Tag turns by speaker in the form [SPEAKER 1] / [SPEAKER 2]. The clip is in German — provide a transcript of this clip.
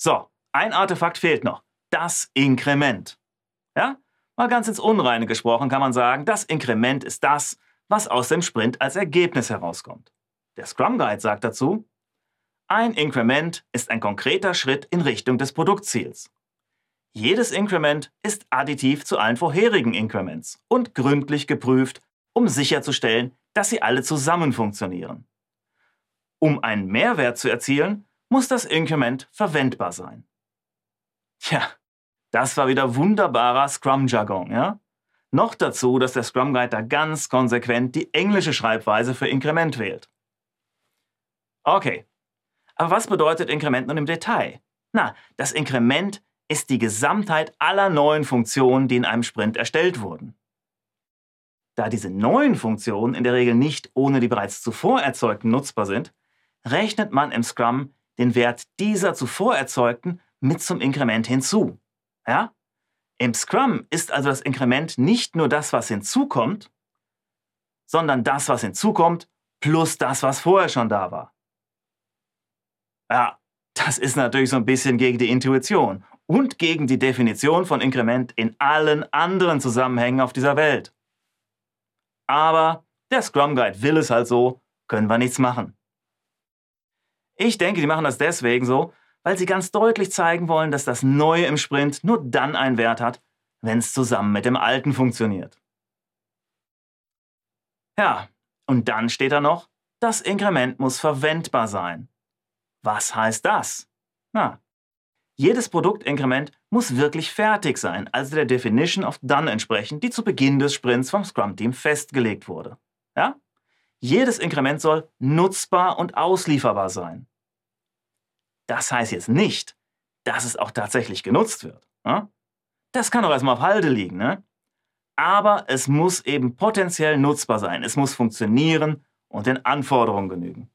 [SPEAKER 1] So, ein Artefakt fehlt noch. Das Inkrement. Ja? Mal ganz ins Unreine gesprochen kann man sagen, das Inkrement ist das, was aus dem Sprint als Ergebnis herauskommt. Der Scrum Guide sagt dazu, ein Inkrement ist ein konkreter Schritt in Richtung des Produktziels. Jedes Inkrement ist additiv zu allen vorherigen Increments und gründlich geprüft, um sicherzustellen, dass sie alle zusammen funktionieren. Um einen Mehrwert zu erzielen, muss das Inkrement verwendbar sein. Tja, das war wieder wunderbarer Scrum-Jargon, ja? Noch dazu, dass der Scrum Guide da ganz konsequent die englische Schreibweise für Inkrement wählt. Okay, aber was bedeutet Inkrement nun im Detail? Na, das Inkrement ist die Gesamtheit aller neuen Funktionen, die in einem Sprint erstellt wurden. Da diese neuen Funktionen in der Regel nicht ohne die bereits zuvor erzeugten nutzbar sind, rechnet man im Scrum den Wert dieser zuvor erzeugten mit zum Inkrement hinzu. Ja? Im Scrum ist also das Inkrement nicht nur das, was hinzukommt, sondern das, was hinzukommt, plus das, was vorher schon da war. Ja, das ist natürlich so ein bisschen gegen die Intuition und gegen die Definition von Inkrement in allen anderen Zusammenhängen auf dieser Welt. Aber der Scrum Guide will es halt so, können wir nichts machen. Ich denke, die machen das deswegen so, weil sie ganz deutlich zeigen wollen, dass das Neue im Sprint nur dann einen Wert hat, wenn es zusammen mit dem Alten funktioniert. Ja, und dann steht da noch, das Inkrement muss verwendbar sein. Was heißt das? Na, jedes Produktinkrement muss wirklich fertig sein, also der Definition of Done entsprechen, die zu Beginn des Sprints vom Scrum-Team festgelegt wurde. Ja? Jedes Inkrement soll nutzbar und auslieferbar sein. Das heißt jetzt nicht, dass es auch tatsächlich genutzt wird. Ja? Das kann auch erstmal auf Halde liegen. Ne? Aber es muss eben potenziell nutzbar sein. Es muss funktionieren und den Anforderungen genügen.